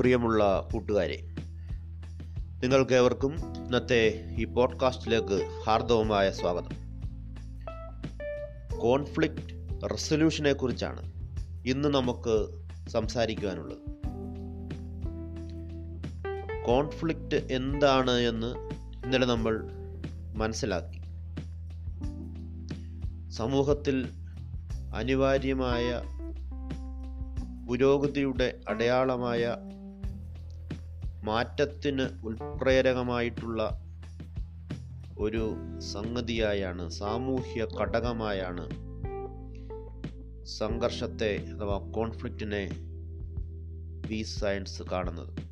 പ്രിയമുള്ള കൂട്ടുകാരെ നിങ്ങൾക്കേവർക്കും ഇന്നത്തെ ഈ പോഡ്കാസ്റ്റിലേക്ക് ഹാർദവമായ സ്വാഗതം. കോൺഫ്ലിക്റ്റ് റെസൊല്യൂഷനെ കുറിച്ചാണ് ഇന്ന് നമുക്ക് സംസാരിക്കുവാനുള്ളത്. കോൺഫ്ലിക്റ്റ് എന്താണ് എന്ന് ഇന്നലെ നമ്മൾ മനസ്സിലാക്കി. സമൂഹത്തിൽ അനിവാര്യമായ പുരോഗതിയുടെ അടയാളമായ മാറ്റത്തിന് ഉൽപ്രേരകമായിട്ടുള്ള ഒരു സംഗതിയായാണ് സാമൂഹ്യ ഘടകമായാണ് സംഘർഷത്തെ അഥവാ കോൺഫ്ലിക്റ്റിനെ പീസ് സയൻസ് കാണുന്നത്.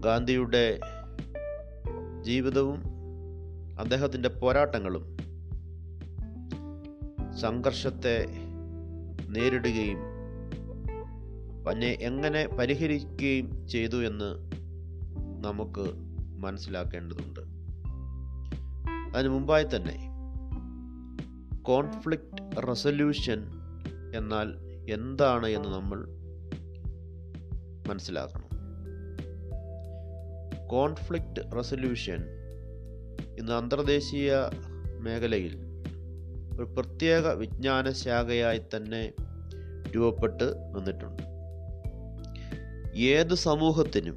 ഗാന്ധിയുടെ ജീവിതവും അദ്ദേഹത്തിന്റെ പോരാട്ടങ്ങളും സംഘർഷത്തെ നേരിടുകയും പിന്നെ എങ്ങനെ പരിഹരിക്കുകയും ചെയ്തു എന്ന് നമുക്ക് മനസ്സിലാക്കേണ്ടതുണ്ട്. അതിനു മുമ്പായി തന്നെ കോൺഫ്ലിക്റ്റ് റെസൊല്യൂഷൻ എന്നാൽ എന്താണ് എന്ന് നമ്മൾ മനസ്സിലാക്കണം. കോൺഫ്ലിക്റ്റ് റെസൊല്യൂഷൻ ഇന്ന് അന്തർദേശീയ മേഖലയിൽ ഒരു പ്രത്യേക വിജ്ഞാന ശാഖയായി തന്നെ രൂപപ്പെട്ട് നിന്നിട്ടുണ്ട് ഏത് സമൂഹത്തിനും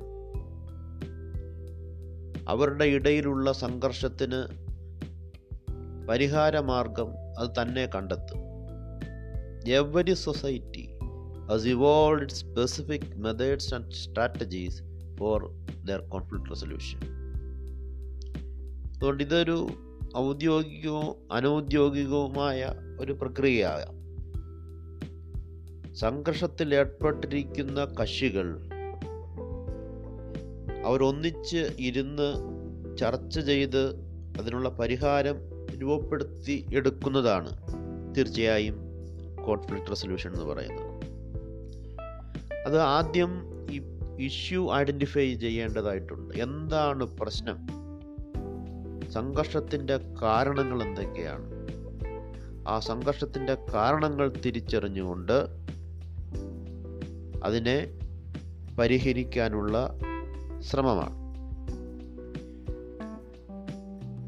അവരുടെ ഇടയിലുള്ള സംഘർഷത്തിന് പരിഹാരമാർഗം അത് തന്നെ കണ്ടെത്തും every society has evolved specific methods and strategies for their conflict resolution. അതുകൊണ്ട് ഇതൊരു ഔദ്യോഗികവും അനൗദ്യോഗികവുമായ ഒരു പ്രക്രിയയാകാം സംഘർഷത്തിൽ ഏർപ്പെട്ടിരിക്കുന്ന കക്ഷികൾ അവരൊന്നിച്ച് ഇരുന്ന് ചർച്ച ചെയ്ത് അതിനുള്ള പരിഹാരം രൂപപ്പെടുത്തി എടുക്കുന്നതാണ് തീർച്ചയായും കോൺഫ്ലിക്ട് റെസൊല്യൂഷൻ എന്ന് പറയുന്നത്. അത് ആദ്യം ഇഷ്യൂ ഐഡന്റിഫൈ ചെയ്യേണ്ടതായിട്ടുണ്ട്. എന്താണ് പ്രശ്നം? സംഘർഷത്തിന്റെ കാരണങ്ങൾ എന്തൊക്കെയാണ്? ആ സംഘർഷത്തിന്റെ കാരണങ്ങൾ തിരിച്ചറിഞ്ഞുകൊണ്ട് അതിനെ പരിഹരിക്കാനുള്ള ശ്രമമാണ്.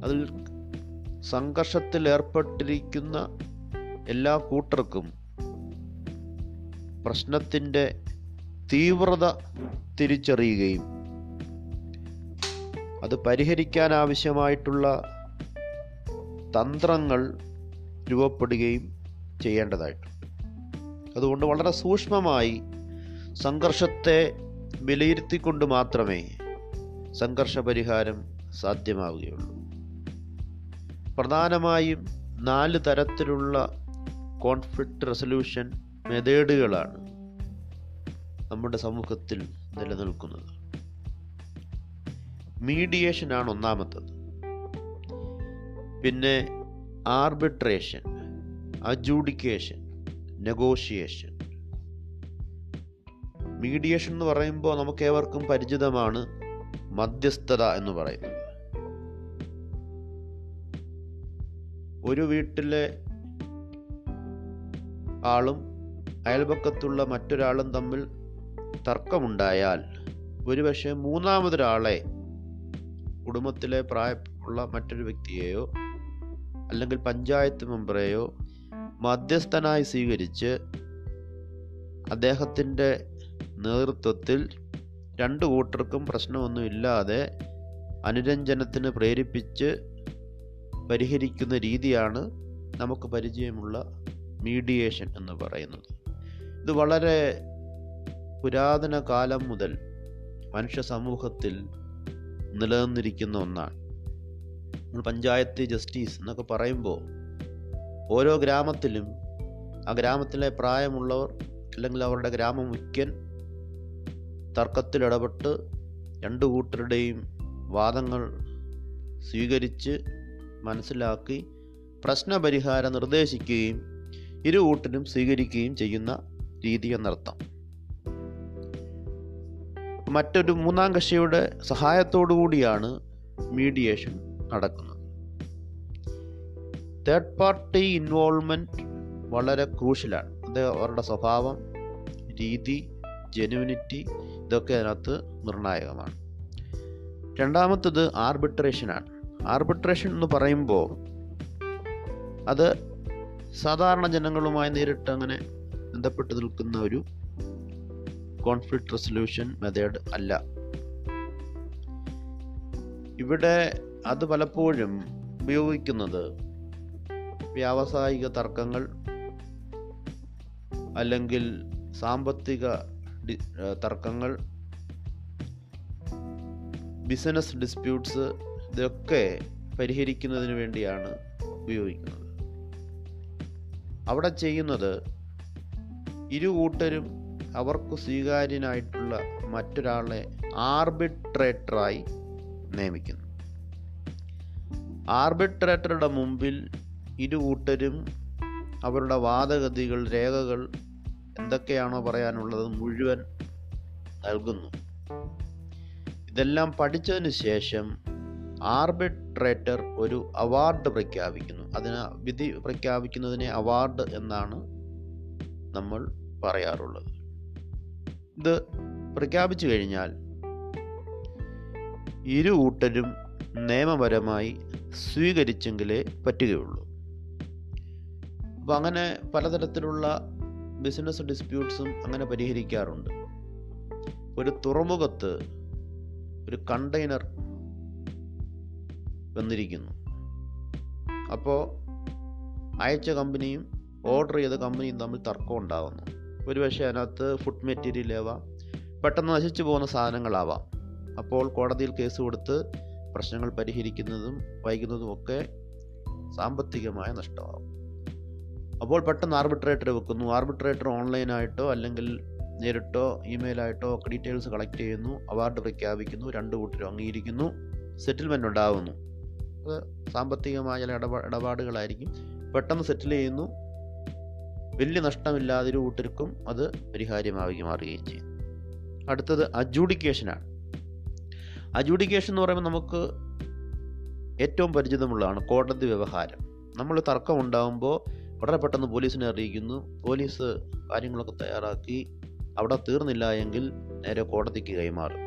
അതിൽ സംഘർഷത്തിൽ ഏർപ്പെട്ടിരിക്കുന്ന എല്ലാ കൂട്ടർക്കും പ്രശ്നത്തിന്റെ തീവ്രത തിരിച്ചറിയുകയും അത് പരിഹരിക്കാനാവശ്യമായിട്ടുള്ള തന്ത്രങ്ങൾ രൂപപ്പെടുകയും ചെയ്യേണ്ടതായിട്ടുണ്ട്. അതുകൊണ്ട് വളരെ സൂക്ഷ്മമായി സംഘർഷത്തെ വിലയിരുത്തിക്കൊണ്ട് മാത്രമേ സംഘർഷ പരിഹാരം സാധ്യമാവുകയുള്ളൂ. പ്രധാനമായും നാല് തരത്തിലുള്ള കോൺഫ്ലിക്റ്റ് റെസൊല്യൂഷൻ മെത്തേഡുകളാണ് നമ്മുടെ സമൂഹത്തിൽ നിലനിൽക്കുന്നത്. മീഡിയേഷനാണ് ഒന്നാമത്തത്. പിന്നെ ആർബിട്രേഷൻ അജൂഡിക്കേഷൻ നെഗോഷിയേഷൻ മീഡിയേഷൻ എന്ന് പറയുമ്പോൾ നമുക്ക് ഏവർക്കും പരിചിതമാണ് മധ്യസ്ഥത എന്ന് പറയുന്നത്. ഒരു വീട്ടിലെ ആളും അയൽപക്കത്തുള്ള മറ്റൊരാളും തമ്മിൽ തർക്കമുണ്ടായാൽ ഒരുപക്ഷെ മൂന്നാമതൊരാളെ കുടുംബത്തിലെ പ്രായമുള്ള മറ്റൊരു വ്യക്തിയെയോ അല്ലെങ്കിൽ പഞ്ചായത്ത് മെമ്പറെയോ മധ്യസ്ഥനായി സ്വീകരിച്ച് അദ്ദേഹത്തിന്റെ നേതൃത്വത്തിൽ രണ്ടു കൂട്ടർക്കും പ്രശ്നമൊന്നുമില്ലാതെ അനുരഞ്ജനത്തിന് പ്രേരിപ്പിച്ച് പരിഹരിക്കുന്ന രീതിയാണ് നമുക്ക് പരിചയമുള്ള മീഡിയേഷൻ എന്ന് പറയുന്നത്. ഇത് വളരെ പുരാതന കാലം മുതൽ മനുഷ്യ സമൂഹത്തിൽ നിലനിന്നിരിക്കുന്ന ഒന്നാണ്. നമ്മൾ പഞ്ചായത്ത് ജസ്റ്റിസ് എന്നൊക്കെ പറയുമ്പോൾ ഓരോ ഗ്രാമത്തിലും ആ ഗ്രാമത്തിലെ പ്രായമുള്ളവർ അല്ലെങ്കിൽ അവരുടെ ഗ്രാമമുഖ്യൻ തർക്കത്തിലിടപെട്ട് രണ്ടു കൂട്ടരുടെയും വാദങ്ങൾ സ്വീകരിച്ച് മനസ്സിലാക്കി പ്രശ്നപരിഹാരം നിർദ്ദേശിക്കുകയും ഇരു കൂട്ടരും സ്വീകരിക്കുകയും ചെയ്യുന്ന രീതി എന്നർത്ഥം. മറ്റൊരു മൂന്നാം കക്ഷിയുടെ സഹായത്തോടു കൂടിയാണ് മീഡിയേഷൻ നടക്കുന്നത്. തേർഡ് പാർട്ടി ഇൻവോൾവ്മെന്റ് വളരെ ക്രൂഷ്യലാണ് അത് അവരുടെ സ്വഭാവം രീതി ജെനുവിനിറ്റി ഇതൊക്കെ അതിനകത്ത് നിർണായകമാണ്. രണ്ടാമത്തത് ആർബിട്രേഷനാണ് ആർബിട്രേഷൻ എന്ന് പറയുമ്പോൾ അത് സാധാരണ ജനങ്ങളുമായി നേരിട്ട് അങ്ങനെ ബന്ധപ്പെട്ട് നിൽക്കുന്ന ഒരു കോൺഫ്ലിക്റ്റ് റെസൊല്യൂഷൻ മെത്തേഡ് അല്ല. ഇവിടെ അത് പലപ്പോഴും ഉപയോഗിക്കുന്നത് വ്യാവസായിക തർക്കങ്ങൾ അല്ലെങ്കിൽ സാമ്പത്തിക തർക്കങ്ങൾ ബിസിനസ് ഡിസ്പ്യൂട്ട്സ് ഇതൊക്കെ പരിഹരിക്കുന്നതിന് വേണ്ടിയാണ് ഉപയോഗിക്കുന്നത്. അവിടെ ചെയ്യുന്നത് ഇരു കൂട്ടരും അവർക്ക് സ്വീകാര്യനായിട്ടുള്ള മറ്റൊരാളെ ആർബിട്രേറ്ററായി നിയമിക്കുന്നു. ആർബിട്രേറ്ററുടെ മുമ്പിൽ ഇരു കൂട്ടരും അവരുടെ വാദഗതികൾ രേഖകൾ എന്തൊക്കെയാണോ പറയാനുള്ളത് മുഴുവൻ നൽകുന്നു. ഇതെല്ലാം പഠിച്ചതിന് ശേഷം ആർബിട്രേറ്റർ ഒരു അവാർഡ് പ്രഖ്യാപിക്കുന്നു. അതിന് വിധി പ്രഖ്യാപിക്കുന്നതിനെ അവാർഡ് എന്നാണ് നമ്മൾ പറയാറുള്ളത്. ഇത് പ്രഖ്യാപിച്ചു കഴിഞ്ഞാൽ ഇരു കൂട്ടരും നിയമപരമായി സ്വീകരിച്ചെങ്കിലേ പറ്റുകയുള്ളൂ. അപ്പം അങ്ങനെ പലതരത്തിലുള്ള ബിസിനസ് ഡിസ്പ്യൂട്ട്സും അങ്ങനെ പരിഹരിക്കാറുണ്ട്. ഒരു തുറമുഖത്ത് ഒരു കണ്ടെയ്നർ വന്നിരിക്കുന്നു. അപ്പോൾ അയച്ച കമ്പനിയും ഓർഡർ ചെയ്ത കമ്പനിയും തമ്മിൽ തർക്കം ഉണ്ടാകുന്നു ഒരുപക്ഷെ അതിനകത്ത് ഫുഡ് മെറ്റീരിയൽ ആവാം പെട്ടെന്ന് നശിച്ചു പോകുന്ന സാധനങ്ങളാവാം. അപ്പോൾ കോടതിയിൽ കേസ് കൊടുത്ത് പ്രശ്നങ്ങൾ പരിഹരിക്കുന്നതും വൈകുന്നതും ഒക്കെ സാമ്പത്തികമായ നഷ്ടമാകും അപ്പോൾ പെട്ടെന്ന് ആർബിട്രേറ്റർ വെക്കുന്നു. ആർബിട്രേറ്റർ ഓൺലൈനായിട്ടോ അല്ലെങ്കിൽ നേരിട്ടോ ഇമെയിലായിട്ടോ ഒക്കെ ഡീറ്റെയിൽസ് കളക്ട് ചെയ്യുന്നു. അവാർഡ് പ്രഖ്യാപിക്കുന്നു. രണ്ട് കൂട്ടരും അംഗീകരിക്കുന്നു. സെറ്റിൽമെന്റ് ഉണ്ടാകുന്നു അത് സാമ്പത്തികമായ ചില ഇടപാ ഇടപാടുകളായിരിക്കും. പെട്ടെന്ന് സെറ്റിൽ ചെയ്യുന്നു. വലിയ നഷ്ടമില്ലാതെ ഇരു കൂട്ടർക്കും അത് പരിഹാര്യമാവുകയും മാറുകയും ചെയ്യും. അടുത്തത് അജൂഡിക്കേഷനാണ് അജൂഡിക്കേഷൻ എന്ന് പറയുമ്പോൾ നമുക്ക് ഏറ്റവും പരിചിതമുള്ളതാണ് കോടതി വ്യവഹാരം. നമ്മൾ തർക്കം ഉണ്ടാകുമ്പോൾ വളരെ പെട്ടെന്ന് പോലീസിനെ അറിയിക്കുന്നു. പോലീസ് കാര്യങ്ങളൊക്കെ തയ്യാറാക്കി. അവിടെ തീർന്നില്ല എങ്കിൽ നേരെ കോടതിക്ക് കൈമാറും.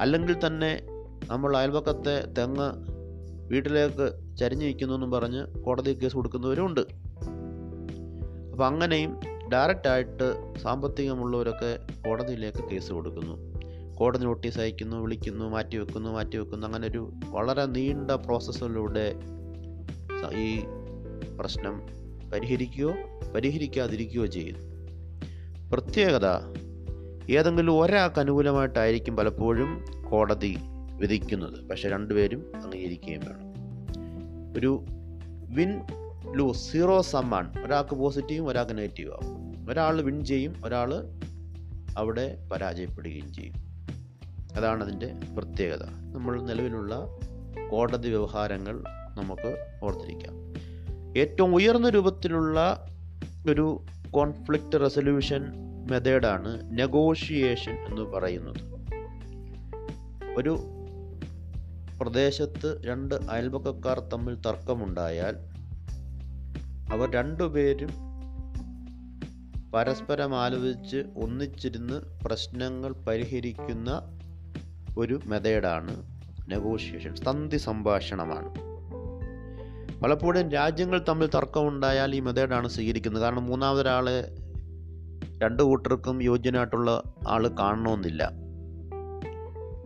അല്ലെങ്കിൽ തന്നെ നമ്മൾ അയൽപക്കത്തെ തെങ്ങ് വീട്ടിലേക്ക് ചരിഞ്ഞു നിൽക്കുന്നു എന്നും പറഞ്ഞ് കോടതി കേസ് കൊടുക്കുന്നവരും ഉണ്ട്. അപ്പം അങ്ങനെയും ഡയറക്റ്റായിട്ട് സാമ്പത്തികമുള്ളവരൊക്കെ കോടതിയിലേക്ക് കേസ് കൊടുക്കുന്നു. കോടതി നോട്ടീസ് അയക്കുന്നു വിളിക്കുന്നു മാറ്റി വെക്കുന്നു മാറ്റി വെക്കുന്നു അങ്ങനെ ഒരു വളരെ നീണ്ട പ്രോസസ്സിലൂടെ ഈ പ്രശ്നം പരിഹരിക്കുകയോ പരിഹരിക്കാതിരിക്കുകയോ ചെയ്യുന്നു. പ്രത്യേകത ഏതെങ്കിലും ഒരാൾക്ക് അനുകൂലമായിട്ടായിരിക്കും പലപ്പോഴും കോടതി വിധിക്കുന്നത്. പക്ഷെ രണ്ടുപേരും അംഗീകരിക്കുകയും വേണം. ഒരു വിൻ ലൂസ് സീറോ സമ്മാൻ ഒരാൾക്ക് പോസിറ്റീവും ഒരാൾക്ക് നെഗറ്റീവും ആവും. ഒരാൾ വിൻ ചെയ്യും ഒരാൾ അവിടെ പരാജയപ്പെടുകയും ചെയ്യും. അതാണ് അതിന്റെ പ്രത്യേകത. നമ്മൾ നിലവിലുള്ള കോടതി വ്യവഹാരങ്ങൾ നമുക്ക് ഓർത്തിരിക്കാം. ഏറ്റവും ഉയർന്ന രൂപത്തിലുള്ള ഒരു കോൺഫ്ലിക്റ്റ് റെസൊല്യൂഷൻ മെത്തേഡാണ് നെഗോഷിയേഷൻ എന്ന് പറയുന്നത്. ഒരു പ്രദേശത്ത് രണ്ട് അയൽപക്കക്കാർ തമ്മിൽ തർക്കമുണ്ടായാൽ അവർ രണ്ടുപേരും പരസ്പരം ആലോചിച്ച് ഒന്നിച്ചിരുന്ന് പ്രശ്നങ്ങൾ പരിഹരിക്കുന്ന ഒരു മെത്തേഡാണ് നെഗോഷിയേഷൻ സന്ധി സംഭാഷണമാണ്. പലപ്പോഴും രാജ്യങ്ങൾ തമ്മിൽ തർക്കമുണ്ടായാൽ ഈ മെത്തേഡാണ് സ്വീകരിക്കുന്നത്. കാരണം മൂന്നാമതൊരാൾ രണ്ട് കൂട്ടർക്കും യോജ്യനായിട്ടുള്ള ആൾ കാണണമെന്നില്ല.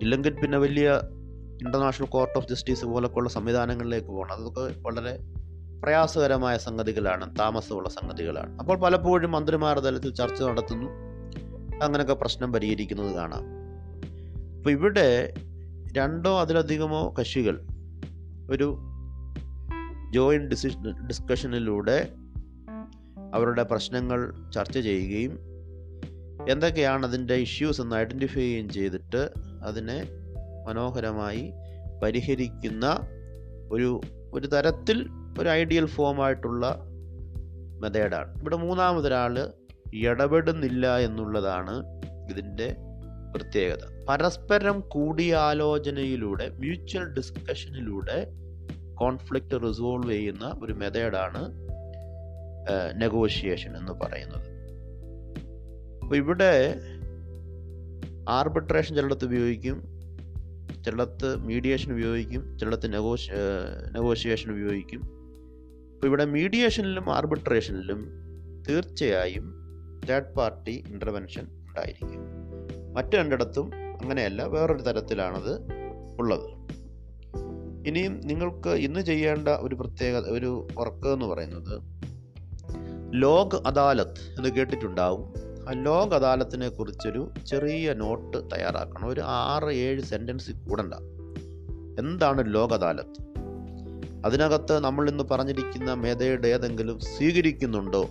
ഇല്ലെങ്കിൽ പിന്നെ വലിയ ഇന്റർനാഷണൽ കോർട്ട് ഓഫ് ജസ്റ്റിസ് പോലൊക്കെയുള്ള സംവിധാനങ്ങളിലേക്ക് പോകണം. അതൊക്കെ വളരെ പ്രയാസകരമായ സംഗതികളാണ് താമസമുള്ള സംഗതികളാണ്. അപ്പോൾ പലപ്പോഴും മന്ത്രിമാരുടെ തലത്തിൽ ചർച്ച നടത്തുന്നു. അങ്ങനെയൊക്കെ പ്രശ്നം പരിഹരിക്കുന്നത് കാണാം. അപ്പോൾ ഇവിടെ രണ്ടോ അതിലധികമോ കക്ഷികൾ ഒരു ജോയിന്റ് ഡിസിഷൻ ഡിസ്കഷനിലൂടെ അവരുടെ പ്രശ്നങ്ങൾ ചർച്ച ചെയ്യുകയും എന്തൊക്കെയാണ് അതിന്റെ ഇഷ്യൂസ് എന്ന് ഐഡന്റിഫൈ ചെയ്യുകയും ചെയ്തിട്ട് അതിനെ മനോഹരമായി പരിഹരിക്കുന്ന ഒരു ഒരു തരത്തിൽ ഒരു ഐഡിയൽ ഫോമായിട്ടുള്ള മെത്തേഡാണ് ഇവിടെ മൂന്നാമതൊരാൾ ഇടപെടുന്നില്ല എന്നുള്ളതാണ് ഇതിന്റെ പ്രത്യേകത. പരസ്പരം കൂടിയാലോചനയിലൂടെ മ്യൂച്വൽ ഡിസ്കഷനിലൂടെ കോൺഫ്ലിക്റ്റ് റിസോൾവ് ചെയ്യുന്ന ഒരു മെത്തേഡാണ് നെഗോഷിയേഷൻ എന്ന് പറയുന്നത്. അപ്പോൾ ഇവിടെ ആർബിട്രേഷൻ ചിലടത്ത് ഉപയോഗിക്കും ചിലടത്ത് മീഡിയേഷൻ ഉപയോഗിക്കും ചിലടത്ത് നെഗോഷി നെഗോഷിയേഷൻ ഉപയോഗിക്കും. അപ്പോൾ ഇവിടെ മീഡിയേഷനിലും ആർബിട്രേഷനിലും തീർച്ചയായും തേർഡ് പാർട്ടി ഇന്റർവെൻഷൻ ഉണ്ടായിരിക്കും. മറ്റു രണ്ടിടത്തും അങ്ങനെയല്ല വേറൊരു തരത്തിലാണത് ഉള്ളത്. ഇനിയും നിങ്ങൾക്ക് ഇന്ന് ചെയ്യേണ്ട ഒരു പ്രത്യേക ഒരു വർക്ക് എന്ന് പറയുന്നത് ലോക് അദാലത്ത് എന്ന് കേട്ടിട്ടുണ്ടാവും. ആ ലോക് അദാലത്തിനെ കുറിച്ചൊരു ചെറിയ നോട്ട് തയ്യാറാക്കണം. ഒരു ആറ് ഏഴ് സെന്റൻസ് കൂടണ്ട. എന്താണ് ലോക് അദാലത്ത്? അതിനകത്ത് നമ്മൾ ഇന്ന് പറഞ്ഞിരിക്കുന്ന മേധയുടെ ഏതെങ്കിലും സ്വീകരിക്കുന്നുണ്ടോ?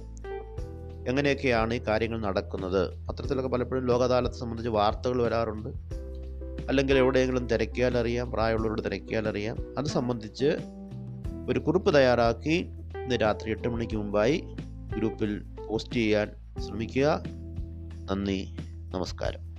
എങ്ങനെയൊക്കെയാണ് ഈ കാര്യങ്ങൾ നടക്കുന്നത്? പത്രത്തിലൊക്കെ പലപ്പോഴും ലോക അദാലത്ത് സംബന്ധിച്ച് വാർത്തകൾ വരാറുണ്ട്. അല്ലെങ്കിൽ എവിടെയെങ്കിലും തിരക്കിയാൽ അറിയാം പ്രായമുള്ളവരോട് തിരക്കിയാൽ അറിയാം. അത് സംബന്ധിച്ച് ഒരു കുറിപ്പ് തയ്യാറാക്കി ഇന്ന് രാത്രി എട്ട് മണിക്ക് മുമ്പായി ഗ്രൂപ്പിൽ പോസ്റ്റ് ചെയ്യാൻ ശ്രമിക്കുക. നന്ദി നമസ്കാരം.